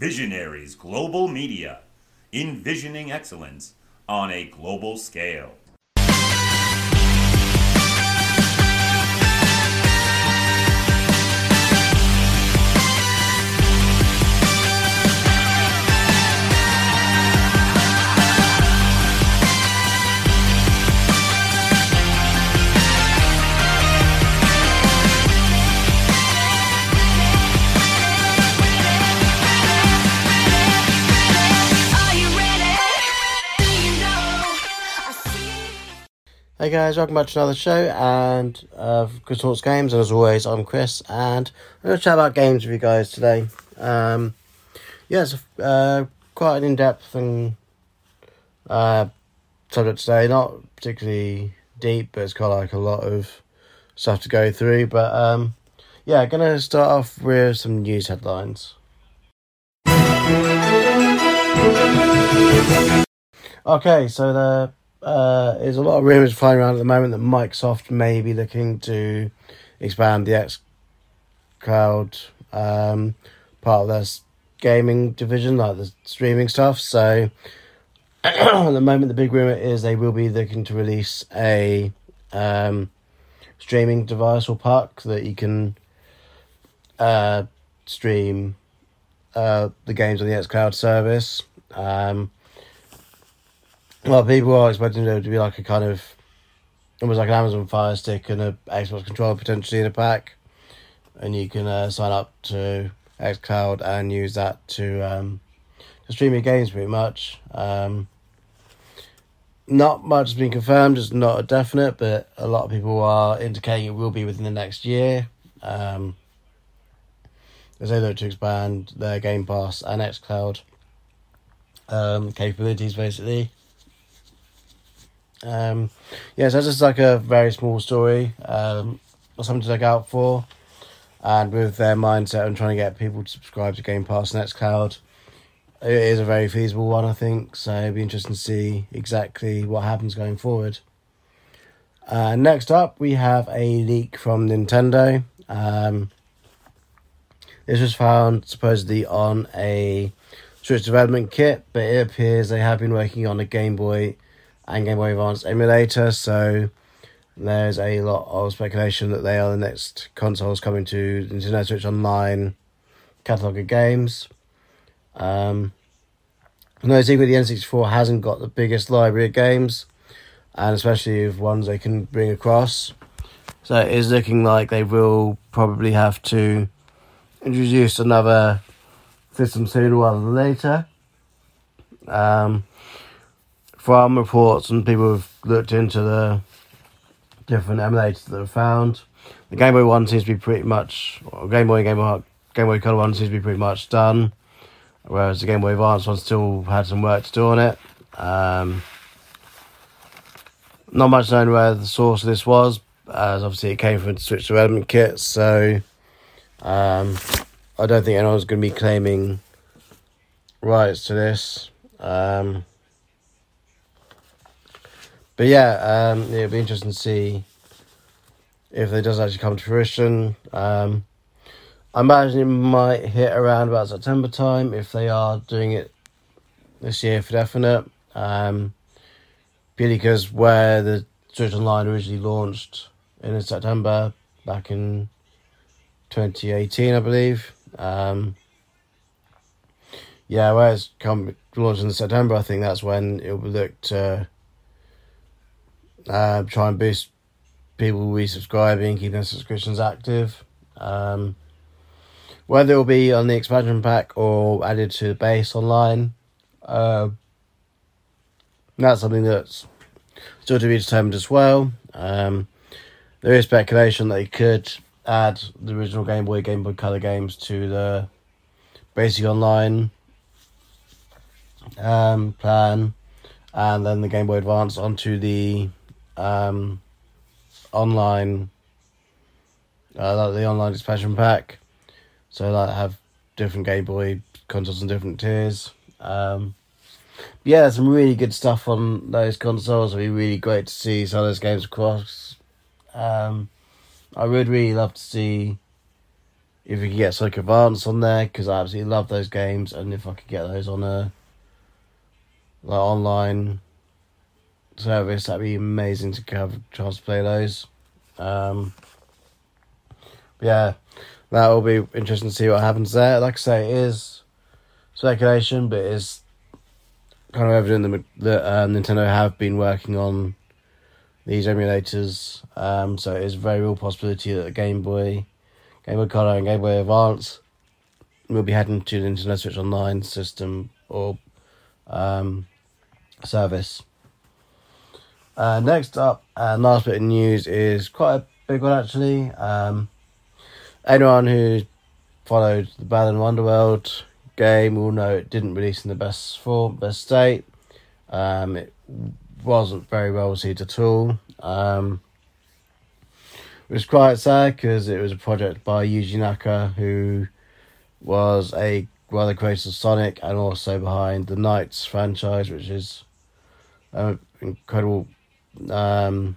Visionaries Global Media, envisioning excellence on a global scale. Hey guys, welcome back to another show and uh, Chris Talks Games. And as always, I'm Chris, and I'm going to chat about games with you guys today. Um, yeah, it's uh, quite an in-depth and uh, subject today. Not particularly deep, but it's got like a lot of stuff to go through. But um, yeah, going to start off with some news headlines. Okay, so the uh, there's a lot of rumors flying around at the moment that Microsoft may be looking to expand the X Cloud um, part of their gaming division, like the streaming stuff. So at the moment, the big rumor is they will be looking to release a um, streaming device or pack that you can uh, stream uh, the games on the X Cloud service. Um, well, people are expecting it to be like a kind of almost like an Amazon Fire Stick and a Xbox controller potentially in a pack, and you can uh, sign up to XCloud and use that to um, to stream your games pretty much. Um, not much has been confirmed; it's not a definite, but a lot of people are indicating it will be within the next year. Um, they look to expand their Game Pass and XCloud um, capabilities, basically. Um, yeah, so that's just like a very small story, um, or something to look out for. And with their mindset and trying to get people to subscribe to Game Pass and Cloud, it is a very feasible one, I think. So it'd be interesting to see exactly what happens going forward. Uh, next up, we have a leak from Nintendo. Um, this was found supposedly on a Switch development kit, but it appears they have been working on a Game Boy and Game Boy Advance emulator. So there's a lot of speculation that they are the next consoles coming to Nintendo Switch Online catalog of games. Um, no secret, the N64 hasn't got the biggest library of games, and especially of ones they can bring across. So it is looking like they will probably have to introduce another system sooner rather than later. Um, from reports and people have looked into the different emulators that are found, the Game Boy One seems to be pretty much, Game Boy and Game Boy Game Boy Color One seems to be pretty much done, whereas the Game Boy Advance one still had some work to do on it. Um, not much known where the source of this was, as obviously it came from the Switch development kit, so um, I don't think anyone's going to be claiming rights to this. Um, but yeah, um, it'll be interesting to see if it does actually come to fruition. Um, I imagine it might hit around about September time if they are doing it this year for definite. Um, purely because where the Switch Online originally launched in September back in 2018, I believe. Um, yeah, where it's come launched in September, I think that's when it will look to uh, try and boost people resubscribing, keep their subscriptions active. Um, whether it will be on the expansion pack or added to the base online, uh, that's something that's still to be determined as well. Um, there is speculation that they could add the original Game Boy, Game Boy Color games to the basic online um, plan, and then the Game Boy Advance onto the um, online, uh, like the online expansion pack. So like have different Game Boy consoles and different tiers. Um, yeah, some really good stuff on those consoles. It'd be really great to see some of those games across. Um, I would really love to see if we could get Sonic Advance on there, because I absolutely love those games, and if I could get those on a like online service, that'd be amazing to have a chance to play those. Um, yeah, that will be interesting to see what happens there. Like I say, it is speculation, but it's kind of evident that, that uh, Nintendo have been working on these emulators. Um, so it is a very real possibility that the Game Boy, Game Boy Color, and Game Boy Advance will be heading to the Nintendo Switch Online system or um, service. Uh, next up, and last bit of news is quite a big one actually. Um, anyone who followed the Balan Wonderworld game will know it didn't release in the best form, best state. Um, it wasn't very well received at all. Um, it was quite sad because it was a project by Yuji Naka, who was a of the creators of Sonic and also behind the NiGHTS franchise, which is an incredible um,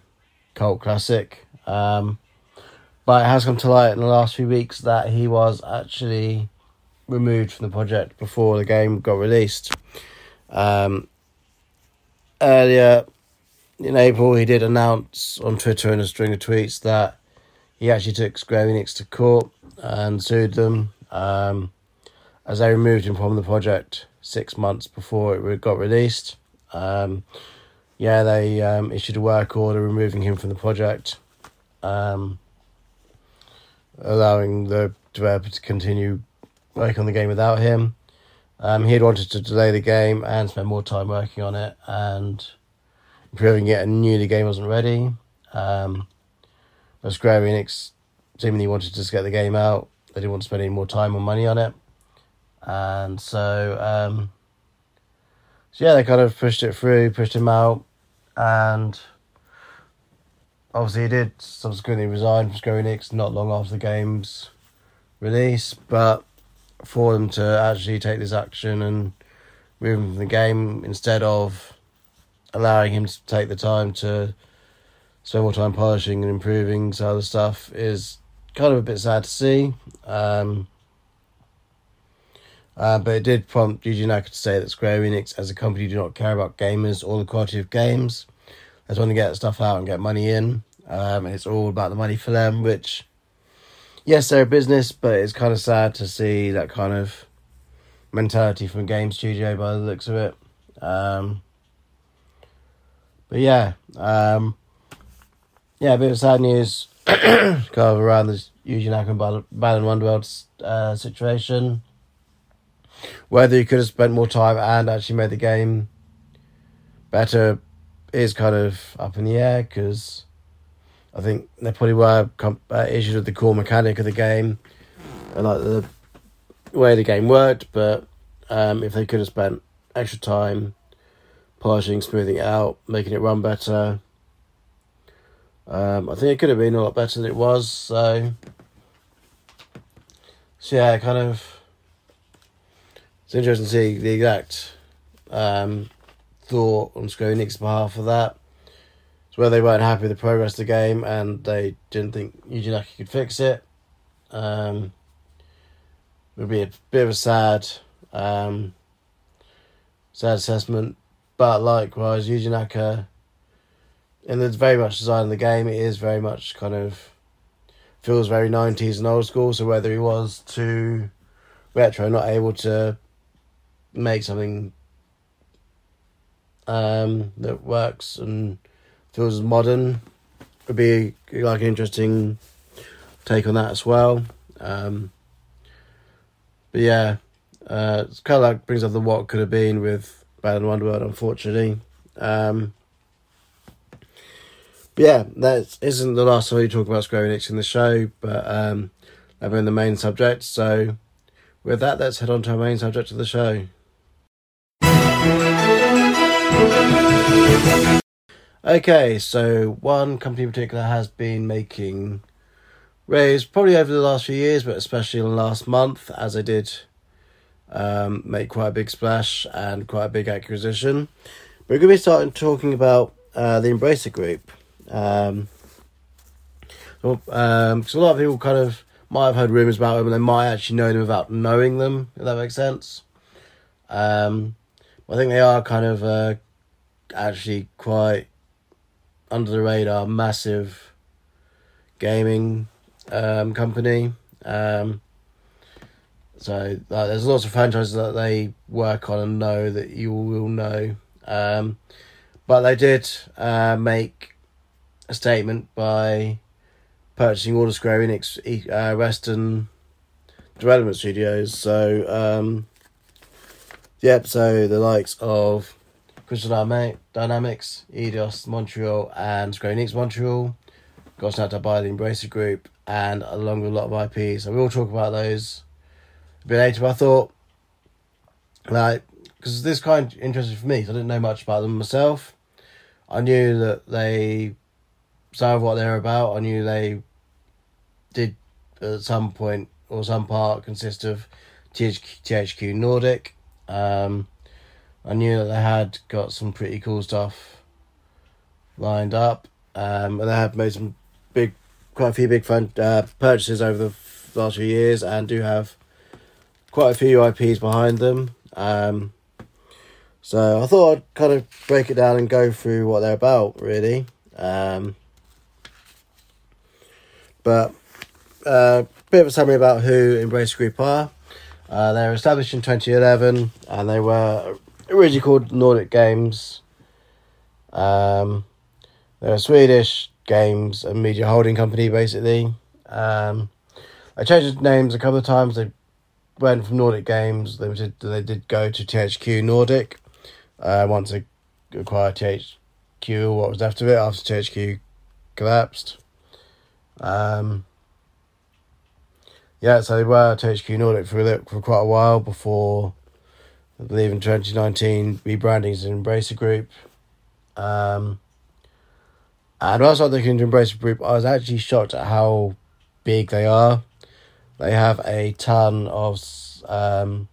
cult classic. Um, but it has come to light in the last few weeks that he was actually removed from the project before the game got released. Um, earlier in April, he did announce on Twitter in a string of tweets that he actually took Square Enix to court and sued them um, as they removed him from the project six months before it got released. Um, yeah, they um, issued a work order removing him from the project, um, allowing the developer to continue working on the game without him. Um, he had wanted to delay the game and spend more time working on it and improving it, and knew the game wasn't ready. Um, but Square Enix seemingly wanted to just get the game out. They didn't want to spend any more time or money on it, and so um, so yeah, they kind of pushed it through, pushed him out, and obviously he did subsequently resign from Square Enix not long after the game's release, but for them to actually take this action and move him from the game instead of allowing him to take the time to spend more time polishing and improving some other stuff is kind of a bit sad to see. Um, uh, but it did prompt Yuji Naka to say that Square Enix, as a company, do not care about gamers or the quality of games. They just want to get stuff out and get money in. Um, and it's all about the money for them, which yes, they're a business, but it's kind of sad to see that kind of mentality from a game studio by the looks of it. Um, but yeah, um, yeah, a bit of sad news kind of around this Yuji Naka and Balan Wonderworld uh, situation. Whether he could have spent more time and actually made the game better is kind of up in the air because I think there probably were uh, issues with the core mechanic of the game and like the way the game worked. But um, if they could have spent extra time polishing, smoothing it out, making it run better, um, I think it could have been a lot better than it was. So, so yeah, kind of. It's interesting to see the exact um, thought on Square Enix's behalf of that. It's where they weren't happy with the progress of the game and they didn't think Yuji Naka could fix it. Um, it would be a bit of a sad, um, sad assessment. But likewise, Yuji Naka, and it's very much design of the game. It is very much kind of feels very nineties and old school. So whether he was too retro, not able to make something um, that works and feels modern would be like an interesting take on that as well. Um, but yeah, uh, it's kind of like brings up the what could have been with Balan Wonderworld, unfortunately. Um, but yeah, that isn't the last time we talk about Square Enix in the show, but um, I've been the main subject. So with that, let's head on to our main subject of the show. Okay, so one company in particular has been making waves probably over the last few years, but especially in the last month, as they did um, make quite a big splash and quite a big acquisition. We're going to be starting talking about uh, the Embracer Group. Um, um, because a lot of people kind of might have heard rumors about them, and they might actually know them without knowing them. If that makes sense. Um, I think they are kind of actually quite under the radar, massive gaming um, company. Um, so uh, there's lots of franchises that they work on and know that you will know. Um, but they did uh, make a statement by purchasing all the Square Enix uh, Western development studios. So, um, yep, so the likes of Crystal Dynamics, Eidos Montreal, and Square Enix Montreal got snapped up by the Embracer Group, and along with a lot of IPs. So we'll talk about those a bit later. But I thought, like, because this kind of interesting for me, I didn't know much about them myself. I knew that they some of what they're about. I knew they did at some point or some part consist of THQ, THQ Nordic. Um, I knew that they had got some pretty cool stuff lined up, um, and they have made some big, quite a few big fun uh, purchases over the last few years, and do have quite a few IPs behind them. Um, so I thought I'd kind of break it down and go through what they're about, really. Um, but a uh, bit of a summary about who Embrace Group are. Uh, they were established in 2011 and they were originally called Nordic Games. Um, they're a Swedish games and media holding company, basically. Um, they changed names a couple of times. They went from Nordic Games. They did they did go to THQ Nordic. Uh, once they acquired THQ, what was left of it after THQ collapsed. Um, yeah, so they were THQ Nordic for for quite a while before, I believe in 2019, rebranding as an Embracer Group. Um, and whilst I was looking into Embracer Group, I was actually shocked at how big they are. They have a ton of um,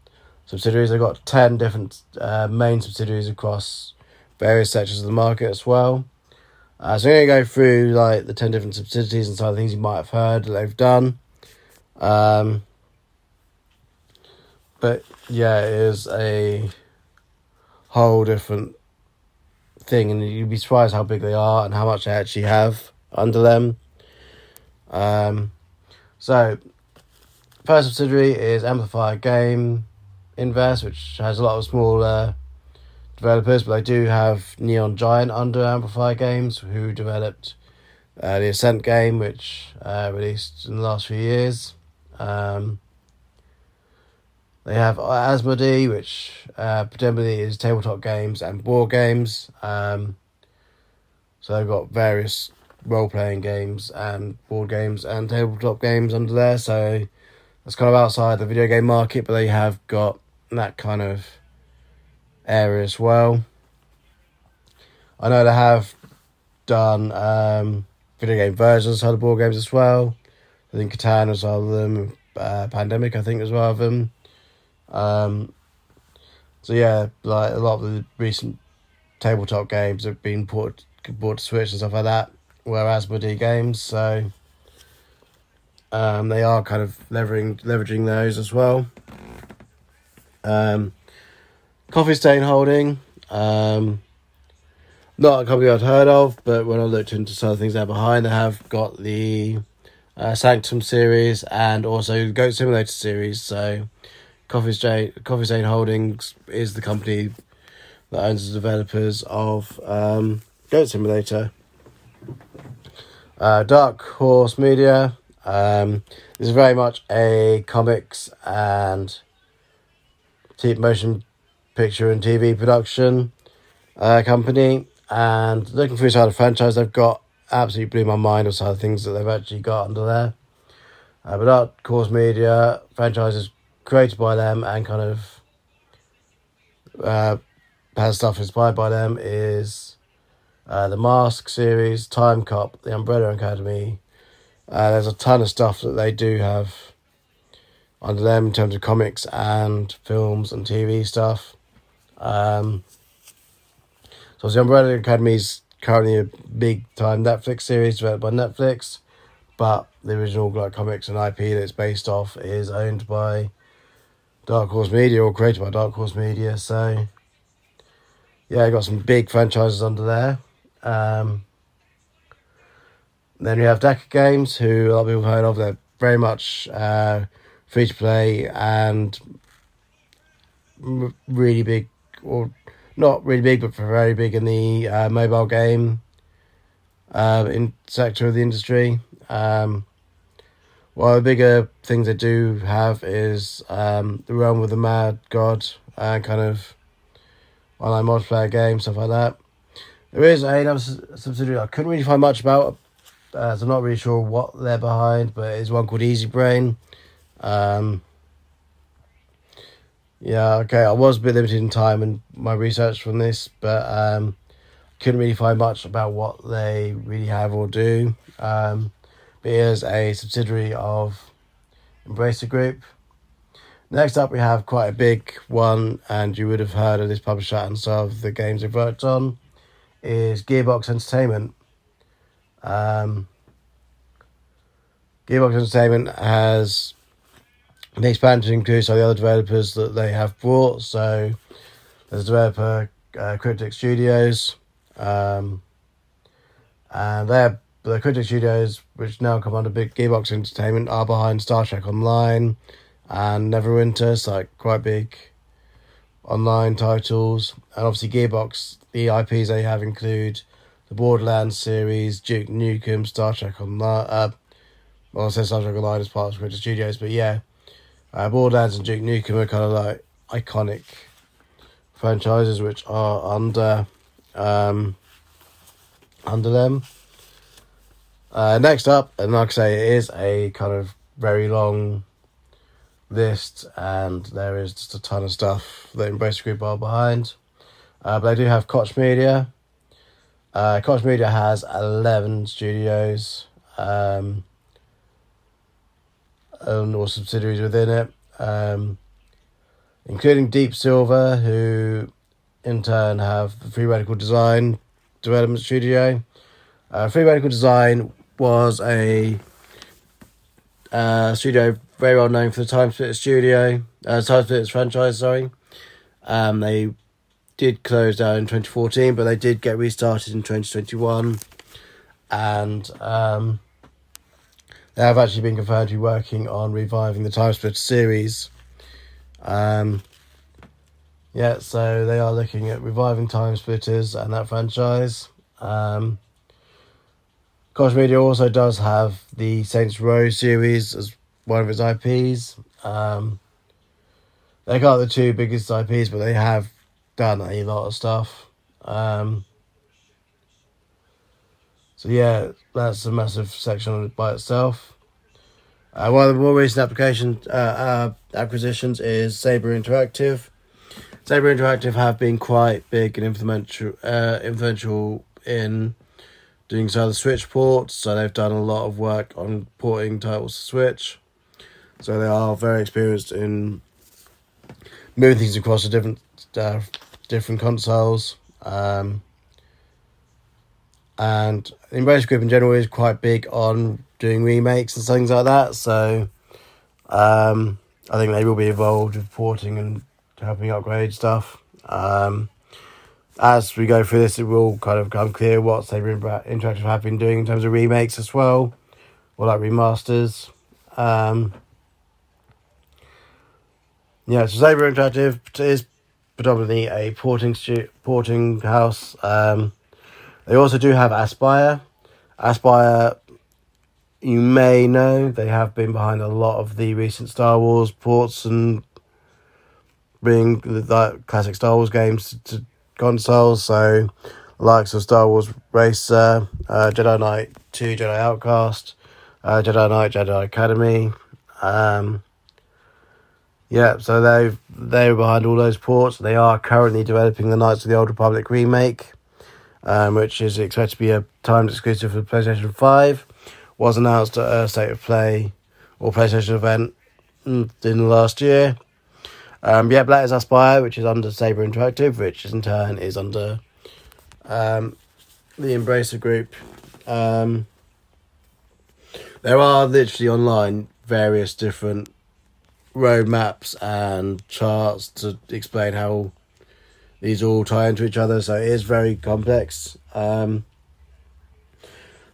subsidiaries. They've got 10 different uh, main subsidiaries across various sectors of the market as well. Uh, so I'm going to go through like the 10 different subsidiaries and some of the things you might have heard that they've done. Um, but yeah, it is a whole different thing, and you'd be surprised how big they are and how much they actually have under them. Um, so, first subsidiary is Amplifier Game Invest, which has a lot of smaller developers, but they do have Neon Giant under Amplifier Games, who developed uh, the Ascent game, which uh, released in the last few years. Um, they have Asmodee, which uh, predominantly is tabletop games and board games. Um, so they've got various role playing games and board games and tabletop games under there. So that's kind of outside the video game market, but they have got that kind of area as well. I know they have done um, video game versions of the board games as well. I think Catan was one of them. Uh, Pandemic, I think, was one of them. Um, so yeah, like a lot of the recent tabletop games have been put brought to Switch and stuff like that. Were Asmodee games, so um, they are kind of leveraging leveraging those as well. Um, Coffee Stain Holding, um, not a company I'd heard of, but when I looked into some of the things they're behind, they have got the uh, Sanctum series and also Goat Simulator series. So, Coffee Stain, Coffee Stain Holdings is the company that owns the developers of um, Goat Simulator. Uh, Dark Horse Media. Um, is very much a comics and motion picture and TV production uh, company. And looking through some of franchise, they've got absolutely blew my mind of some of the things that they've actually got under there. Uh, but Dark Horse Media franchises created by them and kind of uh, has stuff inspired by them is uh, the Mask series, Time Cop, the Umbrella Academy. Uh, there's a ton of stuff that they do have under them in terms of comics and films and TV stuff. Um, so the Umbrella Academy is currently a big time Netflix series developed by Netflix. but the original like comics and IP that it's based off is owned by Dark Horse Media or created by Dark Horse Media. So yeah, I got some big franchises under there. Um, then we have DECA Games, who a lot of people have heard of. They're very much uh, free to play and really big, or not really big, but very big in the uh, mobile game uh, in sector of the industry. Um, one of the bigger things they do have is um, the Realm of the Mad God and kind of online multiplayer game, stuff like that. There is another subsidiary I couldn't really find much about, uh, so I'm not really sure what they're behind, but it's one called Easybrain. Um, yeah, okay, I was a bit limited in time and my research from this, but um, couldn't really find much about what they really have or do. Um, here's a subsidiary of Embracer Group. Next up, we have quite a big one, and you would have heard of this publisher and some of the games they've worked on, is Gearbox Entertainment. Um, Gearbox Entertainment has the expansion includes some of the other developers that they have brought. So there's a developer, uh, Cryptic Studios, um, and they're the Cryptic Studios, which now come under Big Gearbox Entertainment, are behind Star Trek Online and Neverwinter, so like quite big online titles. And obviously Gearbox, the IPs they have include the Borderlands series, Duke Nukem, Star Trek Online. Uh, well, I say Star Trek Online as part of Cryptic Studios, but yeah, uh, Borderlands and Duke Nukem are kind of like iconic franchises which are under um, under them. Uh, next up, and like I say, it is a kind of very long list, and there is just a ton of stuff that Embracer Group are behind. Uh, but they do have Koch Media. Uh, Koch Media has 11 studios um, and or subsidiaries within it, um, including Deep Silver, who in turn have the Free Radical Design development studio. Uh, Free Radical Design was a uh, studio very well known for the TimeSplitters studio, uh, TimeSplitters franchise. Sorry, um, they did close down in twenty fourteen, but they did get restarted in twenty twenty one, and um, they have actually been confirmed to be working on reviving the TimeSplitters series. Um, yeah, so they are looking at reviving TimeSplitters and that franchise. Um, Koch Media also does have the Saints Row series as one of its IPs. Um, they got the two biggest IPs, but they have done a lot of stuff. Um, so yeah, that's a massive section by itself. Uh, one of the more recent application uh, uh, acquisitions is Saber Interactive. Saber Interactive have been quite big and influential, uh, influential in doing some of the Switch ports. So they've done a lot of work on porting titles to Switch. So they are very experienced in moving things across the different uh, different consoles. Um, and Embracer Group in general is quite big on doing remakes and things like that. So um, I think they will be involved with porting and helping upgrade stuff. Um, as we go through this, it will kind of become clear what Saber Interactive have been doing in terms of remakes as well, or like remasters. Um, yeah, so Saber Interactive is predominantly a porting stu- porting house. Um, they also do have Aspyr. Aspyr, you may know, they have been behind a lot of the recent Star Wars ports and bring the, the classic Star Wars games to, to consoles. So, likes of Star Wars Racer, uh, Jedi Knight 2, Jedi Outcast, uh, Jedi Knight, Jedi Academy. Um, yeah, so they they were behind all those ports. They are currently developing the Knights of the Old Republic remake, um, which is expected to be a timed exclusive for PlayStation Five. Was announced at a State of Play or PlayStation event in the last year. Um, yeah, Black is Aspyr, which is under Saber Interactive, which in turn is under um, the Embracer Group. Um, there are literally online various different roadmaps and charts to explain how these all tie into each other. So it is very complex. Um,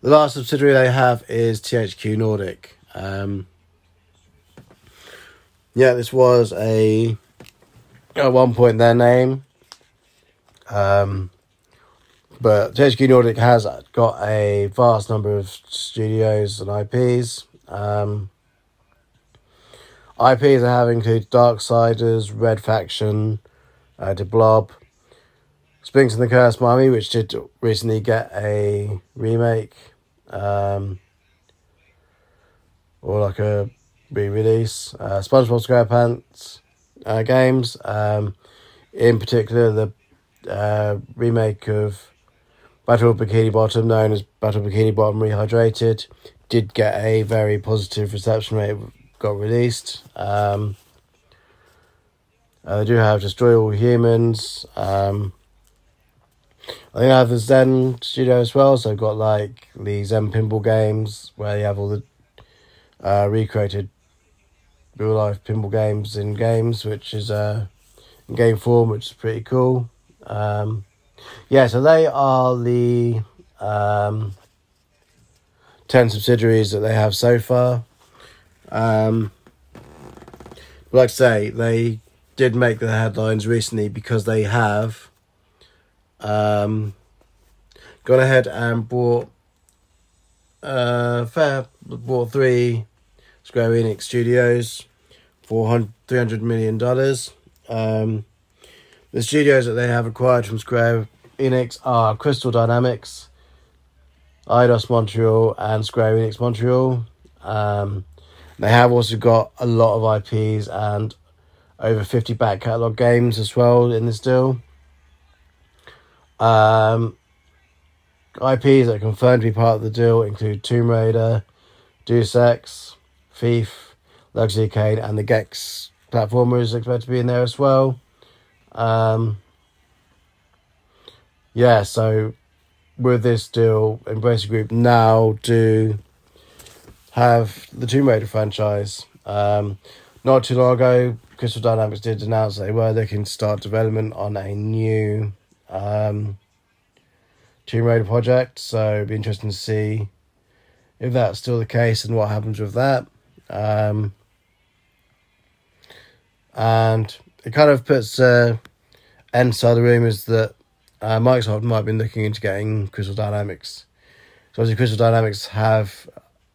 the last subsidiary they have is THQ Nordic. Um, yeah, this was a at one point their name. Um, but THQ Nordic has got a vast number of studios and IPs. Um, IPs they have include Darksiders, Red Faction, uh, The Blob, Sphinx and the Cursed Mummy, which did recently get a remake, um, or like a re-release. Uh, SpongeBob SquarePants uh, games, um, in particular the uh, remake of Battle of Bikini Bottom, known as Battle of Bikini Bottom Rehydrated, did get a very positive reception rate. Got released. Um, uh, they do have Destroy All Humans. Um, I think I have the Zen studio as well. So I've got like the Zen pinball games where you have all the uh, recreated real life pinball games in games, which is uh, game form, which is pretty cool. Um, yeah, so they are the um, 10 subsidiaries that they have so far. Um, like I say, they did make the headlines recently because they have um, gone ahead and bought uh, fair bought three Square Enix studios for $300 million. Um, the studios that they have acquired from Square Enix are Crystal Dynamics, Eidos Montreal, and Square Enix Montreal. Um, they have also got a lot of IPs and over 50 back catalogue games as well in this deal. Um, IPs that are confirmed to be part of the deal include Tomb Raider, Deus Ex, Thief, of Kain, and the Gex platformer is expected to be in there as well. Um, yeah, so with this deal, Embracer Group now do have the Tomb Raider franchise. Um, not too long ago, Crystal Dynamics did announce they were looking to start development on a new um, Tomb Raider project. So it'd be interesting to see if that's still the case and what happens with that. Um, and it kind of puts uh, end the rumors that uh, Microsoft might be looking into getting Crystal Dynamics. So obviously, Crystal Dynamics have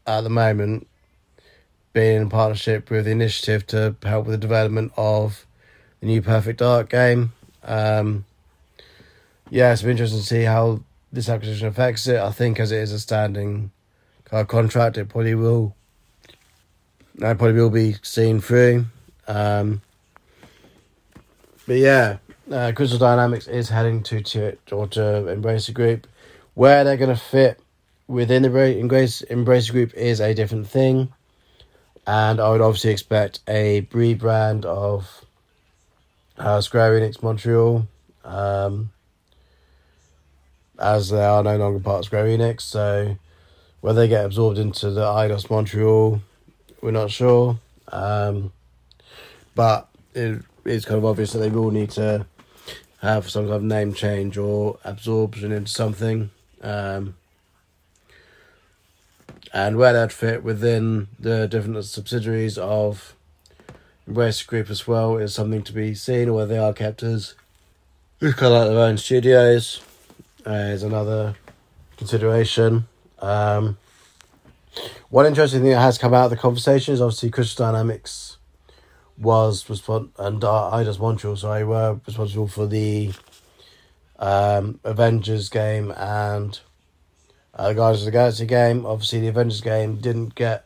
at the moment been in partnership with the initiative to help with the development of the new Perfect Dark game. Um, yeah, it's interesting to see how this acquisition affects it. I think as it is a standing kind of contract, it probably will. It probably will be seen through. Um, but yeah, uh, Crystal Dynamics is heading to to or to Embracer Group. Where they're going to fit within the Embrace Embracer Group is a different thing, and I would obviously expect a rebrand of uh, Square Enix Montreal, um, as they are no longer part of Square Enix. So whether they get absorbed into the Eidos Montreal, we're not sure. Um, but it, it's kind of obvious that they will need to have some kind of name change or absorption into something. Um, and where that fit within the different subsidiaries of Embracer Group as well is something to be seen, or whether they are kept as kind of like their own studios uh, is another consideration. Um, one interesting thing that has come out of the conversation is obviously Crystal Dynamics was responsible, and uh, Eidos Montreal, sorry, were responsible for the um, Avengers game and uh, Guardians of the Galaxy game. Obviously, the Avengers game didn't get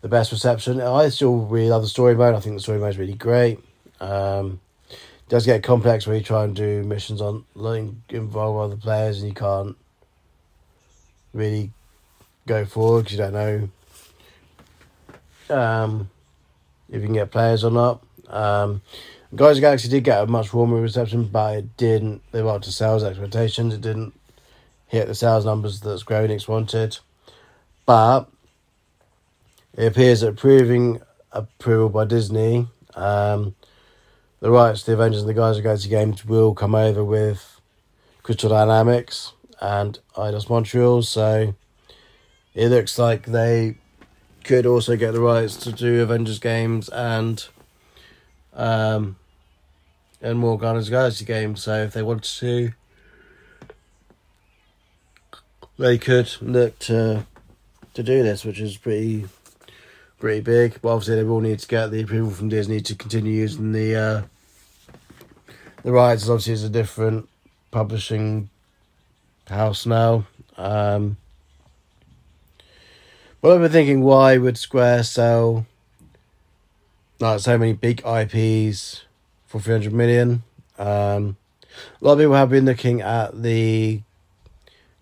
the best reception. I still really love the story mode. I think the story mode is really great. Um, does get complex where you try and do missions on like, involve other players and you can't really go forward because you don't know um, if you can get players or not. Um, Guys of Galaxy did get a much warmer reception, but it didn't live up to sales expectations. It didn't hit the sales numbers that Square Enix wanted. But It appears that approving approval by Disney, um, the rights to the Avengers and the the Galaxy games will come over with Crystal Dynamics and Eidos Montreal. So it looks like they could also get the rights to do Avengers games and um, and more Guardians of Galaxy games. So if they wanted to, they could look to to do this, which is pretty pretty big. But obviously, they will need to get the approval from Disney to continue using the uh, the rights. Obviously, it's a different publishing house now. Um, but I've been thinking, why would Square sell like so many big IPs for three hundred million? Um, a lot of people have been looking at the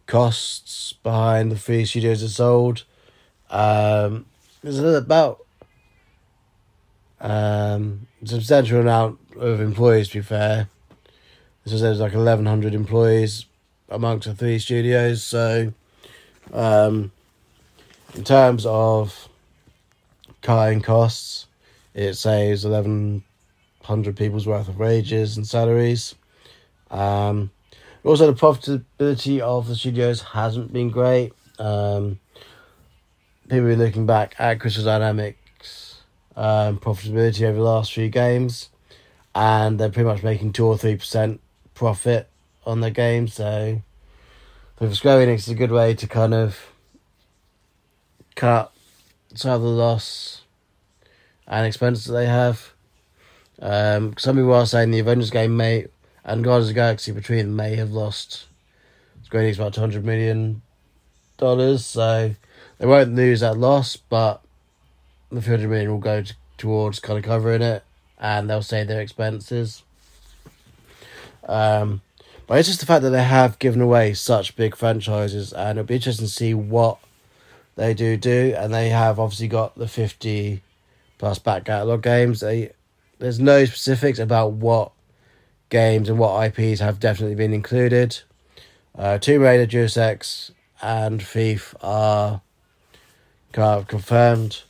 costs behind the three studios that sold. Um, there's about um, a substantial amount of employees, to be fair. Is there's like 1,100 employees amongst the three studios. So, um, in terms of cutting costs, it saves 1,100 people's worth of wages and salaries. Um, also, the profitability of the studios hasn't been great. Um, people are looking back at Crystal Dynamics um, profitability over the last few games, and they're pretty much making two or three percent profit on their games. So, for Square Enix, it's a good way to kind of cut some of the loss and expenses they have. Um, some people are saying the Avengers game may and Guardians of the Galaxy between may have lost Square Enix about two hundred million dollars. So they won't lose that loss, but the 300 million will go to, towards kind of covering it and they'll save their expenses. Um, but it's just the fact that they have given away such big franchises, and it'll be interesting to see what they do do. And they have obviously got the 50 plus back catalogue games. They, there's no specifics about what games and what IPs have definitely been included. Uh, Tomb Raider, Deus Ex, and Thief are kind of confirmed.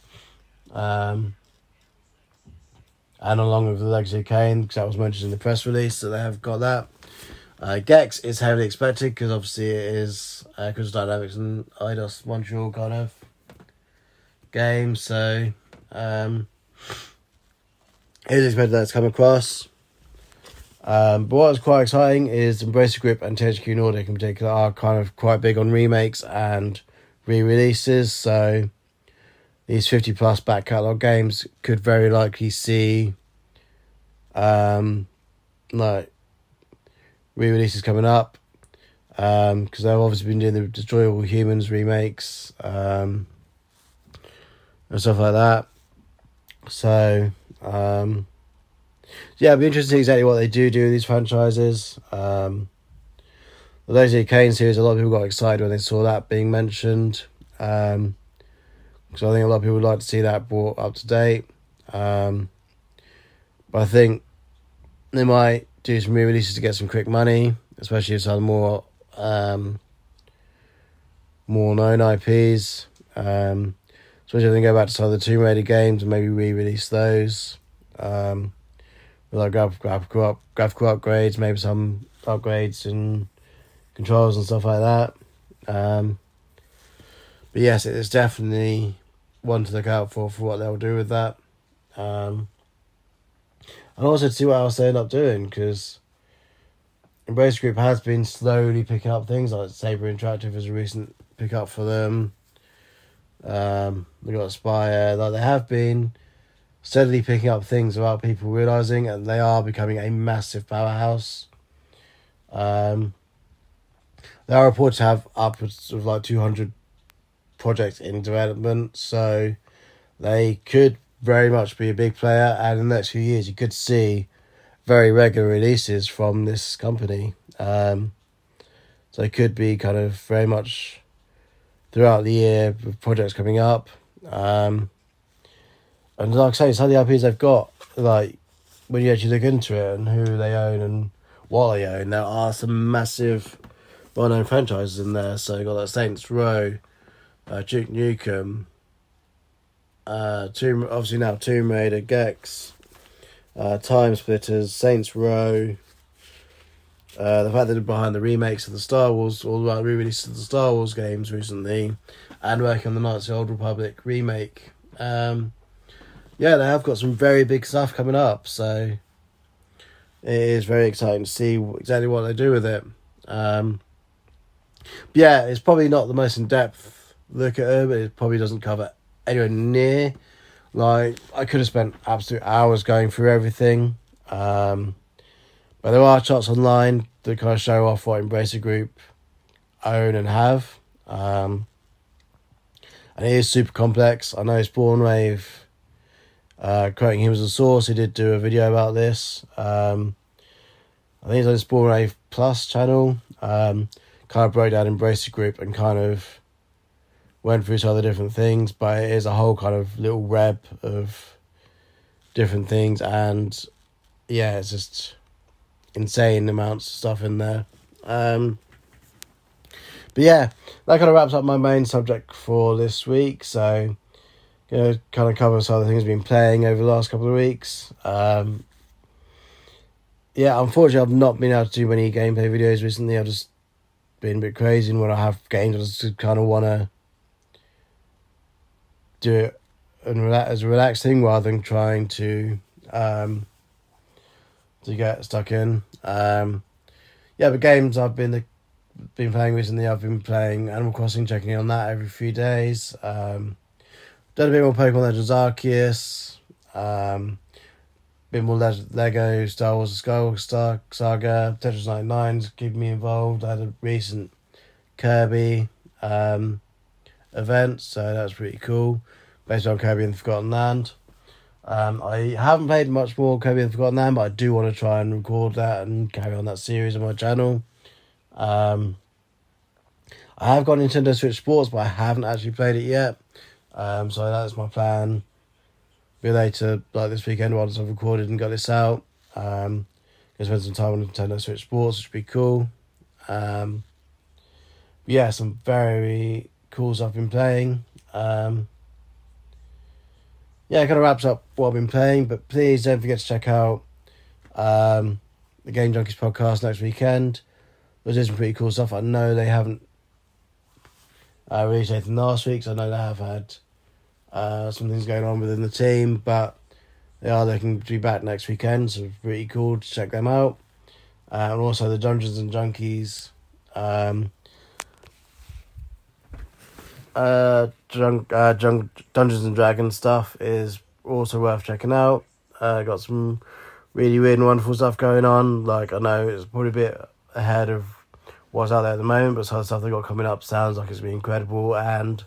Um, and along with the Legacy of Kain, because that was mentioned in the press release, so they have got that. Uh, Gex is heavily expected because obviously it is uh, Crystal Dynamics and Eidos Montreal kind of game, so um, it is expected that to come across. Um, but what's quite exciting is Embracer Group and THQ Nordic in particular are kind of quite big on remakes and re releases, so these 50 plus back catalogue games could very likely see um like re-releases coming up um because they've obviously been doing the destroy all humans remakes um and stuff like that so um yeah it'll be interesting to see exactly what they do do with these franchises um the of Kain series a lot of people got excited when they saw that being mentioned um because I think a lot of people would like to see that brought up to date. Um, but I think they might do some re-releases to get some quick money, especially if some more um, more known IPs. Um, especially if they go back to some of the Tomb Raider games and maybe re-release those. Um, with like graphical, graphical, graphical upgrades, maybe some upgrades and controls and stuff like that. Um, but yes, it's definitely one to look out for for what they'll do with that. Um, and also to see what else they end up doing because Embrace Group has been slowly picking up things like Saber Interactive is a recent pickup for them. Um, they got Spire, like they have been steadily picking up things without people realizing, and they are becoming a massive powerhouse. Um, they are reported to have upwards of like two hundred projects in development, so they could very much be a big player. And in the next few years, you could see very regular releases from this company. Um, so it could be kind of very much throughout the year with projects coming up. Um, and like I say, some of the IPs they've got, like when you actually look into it and who they own and what they own, there are some massive well known franchises in there. So you've got like Saints Row, uh, Duke Nukem, uh, Tomb obviously now Tomb Raider, Gex, uh, TimeSplitters, Saints Row. Uh, the fact that they're behind the remakes of the Star Wars, all the re-releases of the Star Wars games recently, and working on the Knights of the Old Republic remake. Um, yeah, they have got some very big stuff coming up, so it is very exciting to see exactly what they do with it. Um, yeah, it's probably not the most in depth look at it, but it probably doesn't cover anywhere near. Like I could have spent absolute hours going through everything. Um, but there are charts online that kind of show off what Embracer Group own and have. Um, and it is super complex. I know Spawn Wave, uh, quoting him as a source, he did do a video about this. Um, I think it's on the Spawn Wave Plus channel. Um, kind of broke down Embracer Group and kind of went through some other different things, but it is a whole kind of little web of different things, and yeah, it's just insane amounts of stuff in there. Um, but yeah, that kind of wraps up my main subject for this week. So, gonna kind of cover some of the things I've been playing over the last couple of weeks. Um, yeah, unfortunately, I've not been able to do many gameplay videos recently. I've just been a bit crazy, and when I have games, I just kind of want to do it and relax, as a relaxed thing rather than trying to um, to get stuck in. Um, yeah, the games I've been been playing recently. I've been playing Animal Crossing, checking in on that every few days. Um, done a bit more Pokemon Legends Arceus. Um, bit more Le- Lego Star Wars Skywalker Star- Saga. Tetris 99's keeping me involved. I had a recent Kirby um, event, so that's pretty cool. Based on Kirby and the Forgotten Land. Um, I haven't played much more Kirby and the Forgotten Land, but I do want to try and record that and carry on that series on my channel. Um, I have got Nintendo Switch Sports, but I haven't actually played it yet. Um, so that's my plan. Be later, like this weekend, once I've recorded and got this out. Um, gonna spend some time on Nintendo Switch Sports, which would be cool. Um, yeah, some very cool stuff I've been playing. Um, yeah, it kind of wraps up what I've been playing. But please don't forget to check out um, the Game Junkies podcast next weekend. There's some pretty cool stuff. I know they haven't uh, released anything last week, so I know they have had uh, some things going on within the team, but they are looking to be back next weekend, so pretty cool to check them out. Uh, and also the Dungeons and Junkies. Um, uh, drunk, uh, drunk, Dungeons and Dragons stuff is also worth checking out. Uh, got some really weird and wonderful stuff going on. Like I know it's probably a bit ahead of what's out there at the moment, but some of the stuff they got coming up sounds like it's been incredible and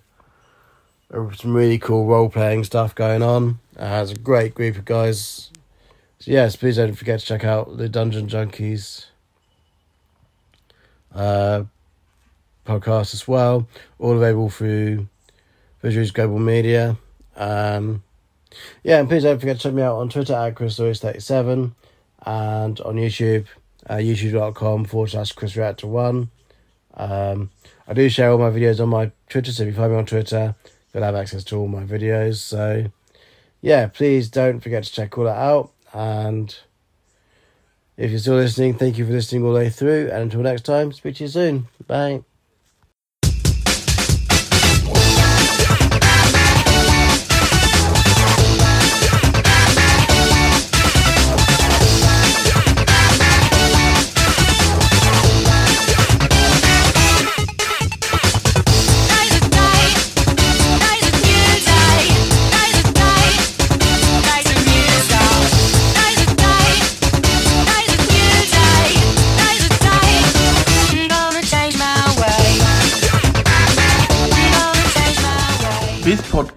some really cool role playing stuff going on. Uh, it's a great group of guys. So yes, please don't forget to check out the Dungeon Junkies. Uh, podcast as well, all available through Visionaries Global Media. Um, yeah, and please don't forget to check me out on Twitter at ChrisLewis37 and on YouTube, uh, youtube.com forward slash ChrisReactor1. Um, I do share all my videos on my Twitter, so if you find me on Twitter, you'll have access to all my videos. So, yeah, please don't forget to check all that out. And if you're still listening, thank you for listening all the way through. And until next time, speak to you soon. Bye.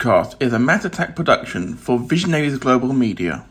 Podcast is a Mass Attack production for Visionaries Global Media.